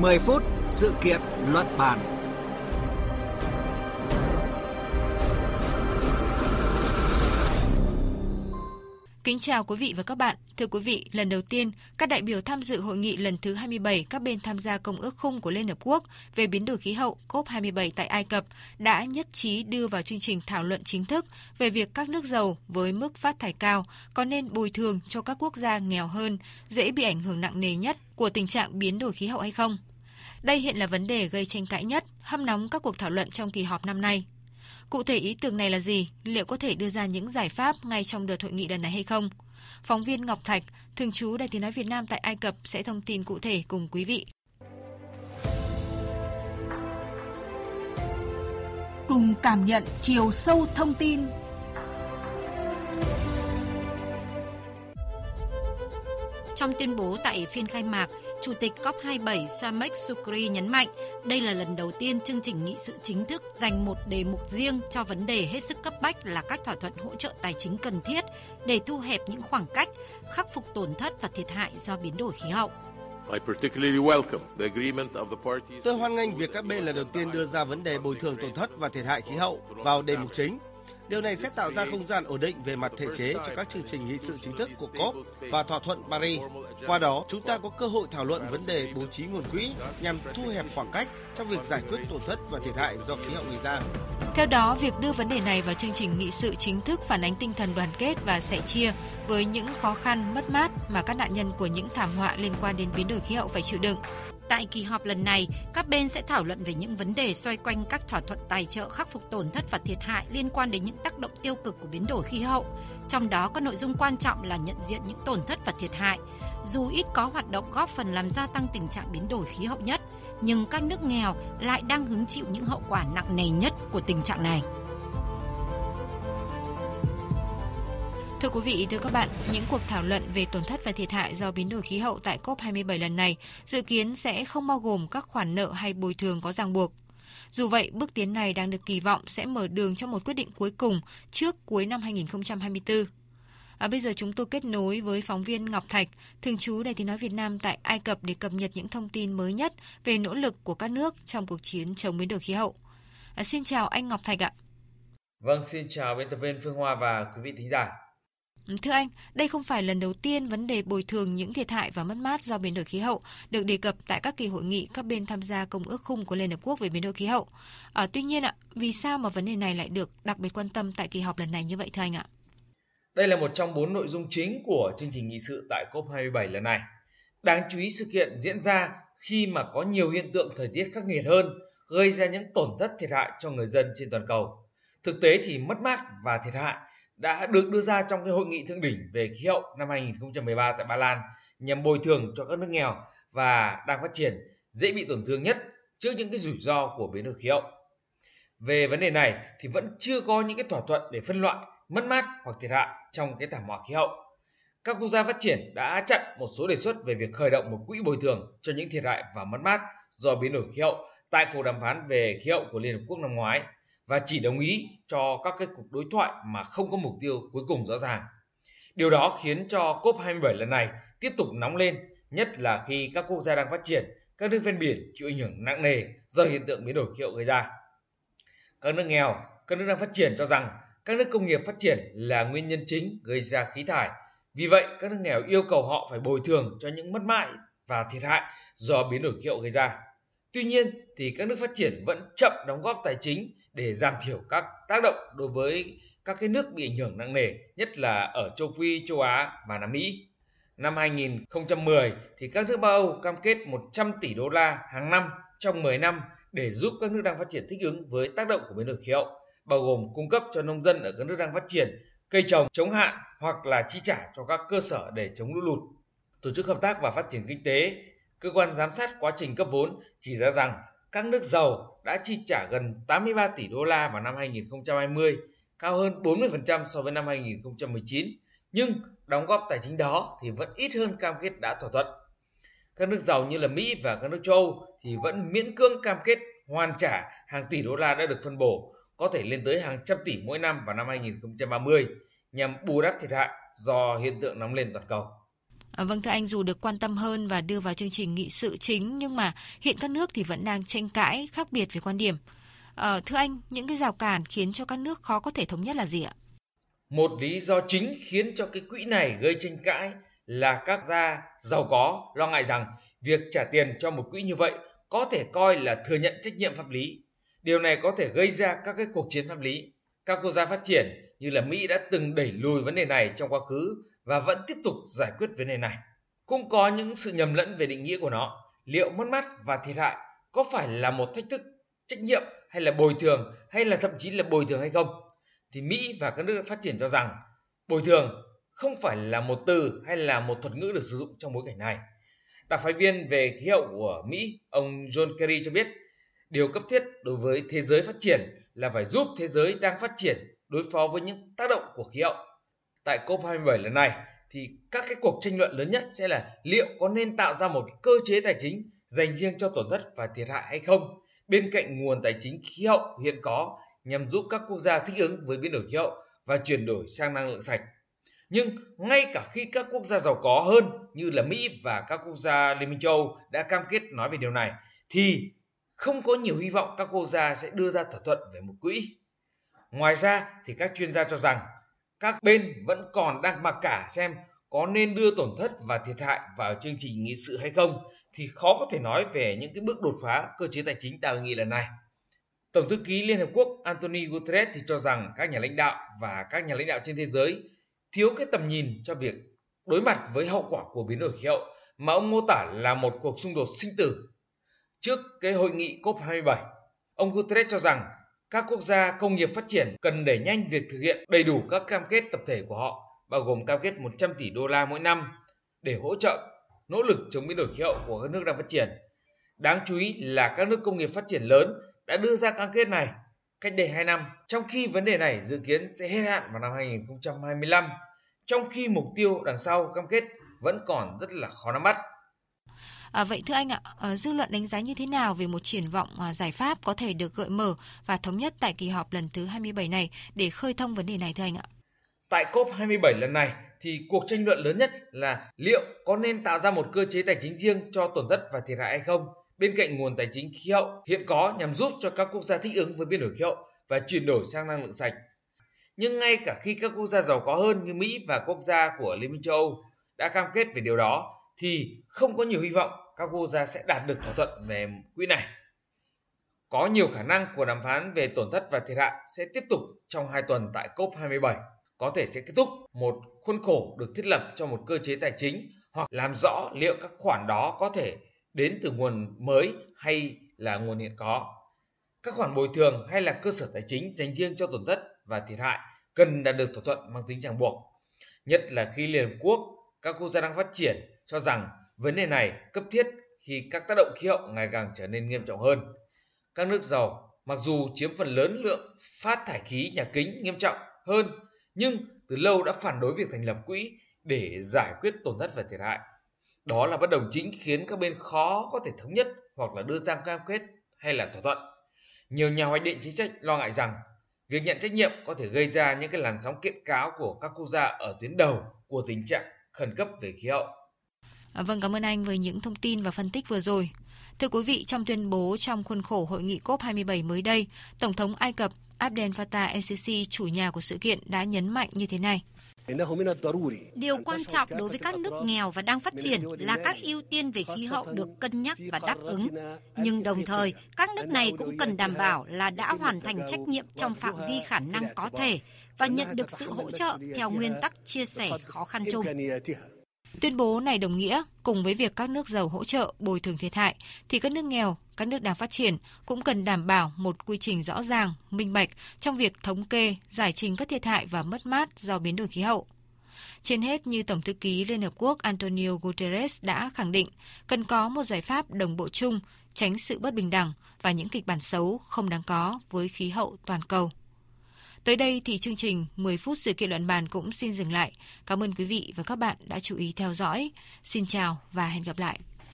10 phút sự kiện luận bàn. Kính chào quý vị và các bạn. Thưa quý vị, lần đầu tiên, các đại biểu tham dự hội nghị lần thứ 27 các bên tham gia Công ước Khung của Liên Hợp Quốc về biến đổi khí hậu COP27 tại Ai Cập đã nhất trí đưa vào chương trình thảo luận chính thức về việc các nước giàu với mức phát thải cao có nên bồi thường cho các quốc gia nghèo hơn, dễ bị ảnh hưởng nặng nề nhất của tình trạng biến đổi khí hậu hay không. Đây hiện là vấn đề gây tranh cãi nhất, hâm nóng các cuộc thảo luận trong kỳ họp năm nay. Cụ thể ý tưởng này là gì? Liệu có thể đưa ra những giải pháp ngay trong đợt hội nghị lần này hay không? Phóng viên Ngọc Thạch, thường trú Đài Tiếng Nói Việt Nam tại Ai Cập sẽ thông tin cụ thể cùng quý vị. Cùng cảm nhận chiều sâu thông tin Trong tuyên bố tại phiên khai mạc, Chủ tịch COP27 Samek Sukri nhấn mạnh đây là lần đầu tiên chương trình nghị sự chính thức dành một đề mục riêng cho vấn đề hết sức cấp bách là các thỏa thuận hỗ trợ tài chính cần thiết để thu hẹp những khoảng cách, khắc phục tổn thất và thiệt hại do biến đổi khí hậu. Tôi hoan nghênh việc các bên lần đầu tiên đưa ra vấn đề bồi thường tổn thất và thiệt hại khí hậu vào đề mục chính Điều này sẽ tạo ra không gian ổn định về mặt thể chế cho các chương trình nghị sự chính thức của COP và thỏa thuận Paris. Qua đó, chúng ta có cơ hội thảo luận vấn đề bố trí nguồn quỹ nhằm thu hẹp khoảng cách trong việc giải quyết tổn thất và thiệt hại do khí hậu gây ra. Theo đó, việc đưa vấn đề này vào chương trình nghị sự chính thức phản ánh tinh thần đoàn kết và sẻ chia với những khó khăn, mất mát mà các nạn nhân của những thảm họa liên quan đến biến đổi khí hậu phải chịu đựng. Tại kỳ họp lần này, các bên sẽ thảo luận về những vấn đề xoay quanh các thỏa thuận tài trợ khắc phục tổn thất và thiệt hại liên quan đến những tác động tiêu cực của biến đổi khí hậu. Trong đó có nội dung quan trọng là nhận diện những tổn thất và thiệt hại. Dù ít có hoạt động góp phần làm gia tăng tình trạng biến đổi khí hậu nhất, nhưng các nước nghèo lại đang hứng chịu những hậu quả nặng nề nhất của tình trạng này. Thưa quý vị, thưa các bạn, những cuộc thảo luận về tổn thất và thiệt hại do biến đổi khí hậu tại COP27 lần này dự kiến sẽ không bao gồm các khoản nợ hay bồi thường có ràng buộc. Dù vậy, bước tiến này đang được kỳ vọng sẽ mở đường cho một quyết định cuối cùng trước cuối năm 2024. À, bây giờ chúng tôi kết nối với phóng viên Ngọc Thạch, thường trú Đài Tiếng Nói Việt Nam tại Ai Cập để cập nhật những thông tin mới nhất về nỗ lực của các nước trong cuộc chiến chống biến đổi khí hậu. À, xin chào anh Ngọc Thạch ạ. Vâng, xin chào biên tập viên Phương Hoa và quý vị thính giả. Thưa anh, đây không phải lần đầu tiên vấn đề bồi thường những thiệt hại và mất mát do biến đổi khí hậu được đề cập tại các kỳ hội nghị các bên tham gia Công ước Khung của Liên Hợp Quốc về biến đổi khí hậu. À, tuy nhiên, ạ, vì sao mà vấn đề này lại được đặc biệt quan tâm tại kỳ họp lần này như vậy thưa anh ạ? Đây là một trong bốn nội dung chính của chương trình nghị sự tại COP27 lần này. Đáng chú ý sự kiện diễn ra khi mà có nhiều hiện tượng thời tiết khắc nghiệt hơn, gây ra những tổn thất thiệt hại cho người dân trên toàn cầu. Thực tế thì mất mát và thiệt hại đã được đưa ra trong cái hội nghị thượng đỉnh về khí hậu năm 2013 tại Ba Lan nhằm bồi thường cho các nước nghèo và đang phát triển dễ bị tổn thương nhất trước những cái rủi ro của biến đổi khí hậu. Về vấn đề này thì vẫn chưa có những cái thỏa thuận để phân loại, mất mát hoặc thiệt hại trong cái thảm họa khí hậu. Các quốc gia phát triển đã chặn một số đề xuất về việc khởi động một quỹ bồi thường cho những thiệt hại và mất mát do biến đổi khí hậu tại cuộc đàm phán về khí hậu của Liên Hợp Quốc năm ngoái và chỉ đồng ý cho các cái cuộc đối thoại mà không có mục tiêu cuối cùng rõ ràng. Điều đó khiến cho COP27 lần này tiếp tục nóng lên, nhất là khi các quốc gia đang phát triển, các nước ven biển chịu ảnh hưởng nặng nề do hiện tượng biến đổi khí hậu gây ra. Các nước nghèo, các nước đang phát triển cho rằng các nước công nghiệp phát triển là nguyên nhân chính gây ra khí thải. Vì vậy, các nước nghèo yêu cầu họ phải bồi thường cho những mất mát và thiệt hại do biến đổi khí hậu gây ra. Tuy nhiên thì các nước phát triển vẫn chậm đóng góp tài chính để giảm thiểu các tác động đối với các cái nước bị ảnh hưởng nặng nề, nhất là ở châu Phi, châu Á và Nam Mỹ. Năm 2010 thì các nước Bắc Âu cam kết 100 tỷ đô la hàng năm trong 10 năm để giúp các nước đang phát triển thích ứng với tác động của biến đổi khí hậu, bao gồm cung cấp cho nông dân ở các nước đang phát triển cây trồng chống hạn hoặc là chi trả cho các cơ sở để chống lũ lụt. Tổ chức Hợp tác và Phát triển Kinh tế, cơ quan giám sát quá trình cấp vốn chỉ ra rằng các nước giàu đã chi trả gần 83 tỷ đô la vào năm 2020, cao hơn 40% so với năm 2019, nhưng đóng góp tài chính đó thì vẫn ít hơn cam kết đã thỏa thuận. Các nước giàu như là Mỹ và các nước châu Âu thì vẫn miễn cưỡng cam kết hoàn trả hàng tỷ đô la đã được phân bổ, có thể lên tới hàng trăm tỷ mỗi năm vào năm 2030 nhằm bù đắp thiệt hại do hiện tượng nóng lên toàn cầu. À, vâng thưa anh, dù được quan tâm hơn và đưa vào chương trình nghị sự chính nhưng mà hiện các nước thì vẫn đang tranh cãi khác biệt về quan điểm. À, thưa anh, những cái rào cản khiến cho các nước khó có thể thống nhất là gì ạ? Một lý do chính khiến cho cái quỹ này gây tranh cãi là các gia giàu có lo ngại rằng việc trả tiền cho một quỹ như vậy có thể coi là thừa nhận trách nhiệm pháp lý. Điều này có thể gây ra các cái cuộc chiến pháp lý. Các quốc gia phát triển như là Mỹ đã từng đẩy lùi vấn đề này trong quá khứ và vẫn tiếp tục giải quyết vấn đề này. Cũng có những sự nhầm lẫn về định nghĩa của nó. Liệu mất mát và thiệt hại có phải là một thách thức, trách nhiệm hay là bồi thường hay là thậm chí là bồi thường hay không? Thì Mỹ và các nước phát triển cho rằng bồi thường không phải là một từ hay là một thuật ngữ được sử dụng trong bối cảnh này. Đặc phái viên về khí hậu của Mỹ, ông John Kerry cho biết, điều cấp thiết đối với thế giới phát triển là phải giúp thế giới đang phát triển đối phó với những tác động của khí hậu. Tại COP27 lần này thì các cái cuộc tranh luận lớn nhất sẽ là liệu có nên tạo ra một cơ chế tài chính dành riêng cho tổn thất và thiệt hại hay không, bên cạnh nguồn tài chính khí hậu hiện có nhằm giúp các quốc gia thích ứng với biến đổi khí hậu và chuyển đổi sang năng lượng sạch. Nhưng ngay cả khi các quốc gia giàu có hơn như là Mỹ và các quốc gia Liên minh châu Âu đã cam kết nói về điều này thì không có nhiều hy vọng các quốc gia sẽ đưa ra thỏa thuận về một quỹ. Ngoài ra thì các chuyên gia cho rằng các bên vẫn còn đang mặc cả xem có nên đưa tổn thất và thiệt hại vào chương trình nghị sự hay không thì khó có thể nói về những cái bước đột phá cơ chế tài chính tại hội nghị lần này. Tổng thư ký Liên Hợp Quốc Anthony Guterres thì cho rằng các nhà lãnh đạo và các nhà lãnh đạo trên thế giới thiếu cái tầm nhìn cho việc đối mặt với hậu quả của biến đổi khí hậu mà ông mô tả là một cuộc xung đột sinh tử. Trước cái hội nghị COP27, ông Guterres cho rằng các quốc gia công nghiệp phát triển cần đẩy nhanh việc thực hiện đầy đủ các cam kết tập thể của họ, bao gồm cam kết 100 tỷ đô la mỗi năm để hỗ trợ nỗ lực chống biến đổi khí hậu của các nước đang phát triển. Đáng chú ý là các nước công nghiệp phát triển lớn đã đưa ra cam kết này cách đây 2 năm, trong khi vấn đề này dự kiến sẽ hết hạn vào năm 2025, trong khi mục tiêu đằng sau cam kết vẫn còn rất là khó nắm bắt. À, vậy thưa anh ạ, à, dư luận đánh giá như thế nào về một triển vọng à, giải pháp có thể được gợi mở và thống nhất tại kỳ họp lần thứ 27 này để khơi thông vấn đề này thưa anh ạ? Tại COP27 lần này thì cuộc tranh luận lớn nhất là liệu có nên tạo ra một cơ chế tài chính riêng cho tổn thất và thiệt hại hay không, bên cạnh nguồn tài chính khí hậu hiện có nhằm giúp cho các quốc gia thích ứng với biến đổi khí hậu và chuyển đổi sang năng lượng sạch. Nhưng ngay cả khi các quốc gia giàu có hơn như Mỹ và quốc gia của Liên minh châu Âu đã cam kết về điều đó thì không có nhiều hy vọng các quốc gia sẽ đạt được thỏa thuận về quỹ này. Có nhiều khả năng cuộc đàm phán về tổn thất và thiệt hại sẽ tiếp tục trong hai tuần tại COP27, có thể sẽ kết thúc một khuôn khổ được thiết lập cho một cơ chế tài chính hoặc làm rõ liệu các khoản đó có thể đến từ nguồn mới hay là nguồn hiện có. Các khoản bồi thường hay là cơ sở tài chính dành riêng cho tổn thất và thiệt hại cần đạt được thỏa thuận mang tính ràng buộc. Nhất là khi Liên Hợp Quốc, các quốc gia đang phát triển cho rằng vấn đề này cấp thiết khi các tác động khí hậu ngày càng trở nên nghiêm trọng hơn. Các nước giàu mặc dù chiếm phần lớn lượng phát thải khí nhà kính nghiêm trọng hơn, nhưng từ lâu đã phản đối việc thành lập quỹ để giải quyết tổn thất và thiệt hại. Đó là bất đồng chính khiến các bên khó có thể thống nhất hoặc là đưa ra cam kết hay là thỏa thuận. Nhiều nhà hoạch định chính sách lo ngại rằng việc nhận trách nhiệm có thể gây ra những cái làn sóng kiện cáo của các quốc gia ở tuyến đầu của tình trạng khẩn cấp về khí hậu. À, vâng, cảm ơn anh với những thông tin và phân tích vừa rồi. Thưa quý vị, trong tuyên bố trong khuôn khổ hội nghị COP27 mới đây, Tổng thống Ai Cập Abdel Fattah el-Sisi, chủ nhà của sự kiện, đã nhấn mạnh như thế này. Điều quan trọng đối với các nước nghèo và đang phát triển là các ưu tiên về khí hậu được cân nhắc và đáp ứng. Nhưng đồng thời, các nước này cũng cần đảm bảo là đã hoàn thành trách nhiệm trong phạm vi khả năng có thể và nhận được sự hỗ trợ theo nguyên tắc chia sẻ khó khăn chung. Tuyên bố này đồng nghĩa cùng với việc các nước giàu hỗ trợ bồi thường thiệt hại thì các nước nghèo, các nước đang phát triển cũng cần đảm bảo một quy trình rõ ràng, minh bạch trong việc thống kê, giải trình các thiệt hại và mất mát do biến đổi khí hậu. Trên hết như Tổng thư ký Liên Hợp Quốc Antonio Guterres đã khẳng định, cần có một giải pháp đồng bộ chung, tránh sự bất bình đẳng và những kịch bản xấu không đáng có với khí hậu toàn cầu. Tới đây thì chương trình 10 phút sự kiện luận bàn cũng xin dừng lại. Cảm ơn quý vị và các bạn đã chú ý theo dõi. Xin chào và hẹn gặp lại.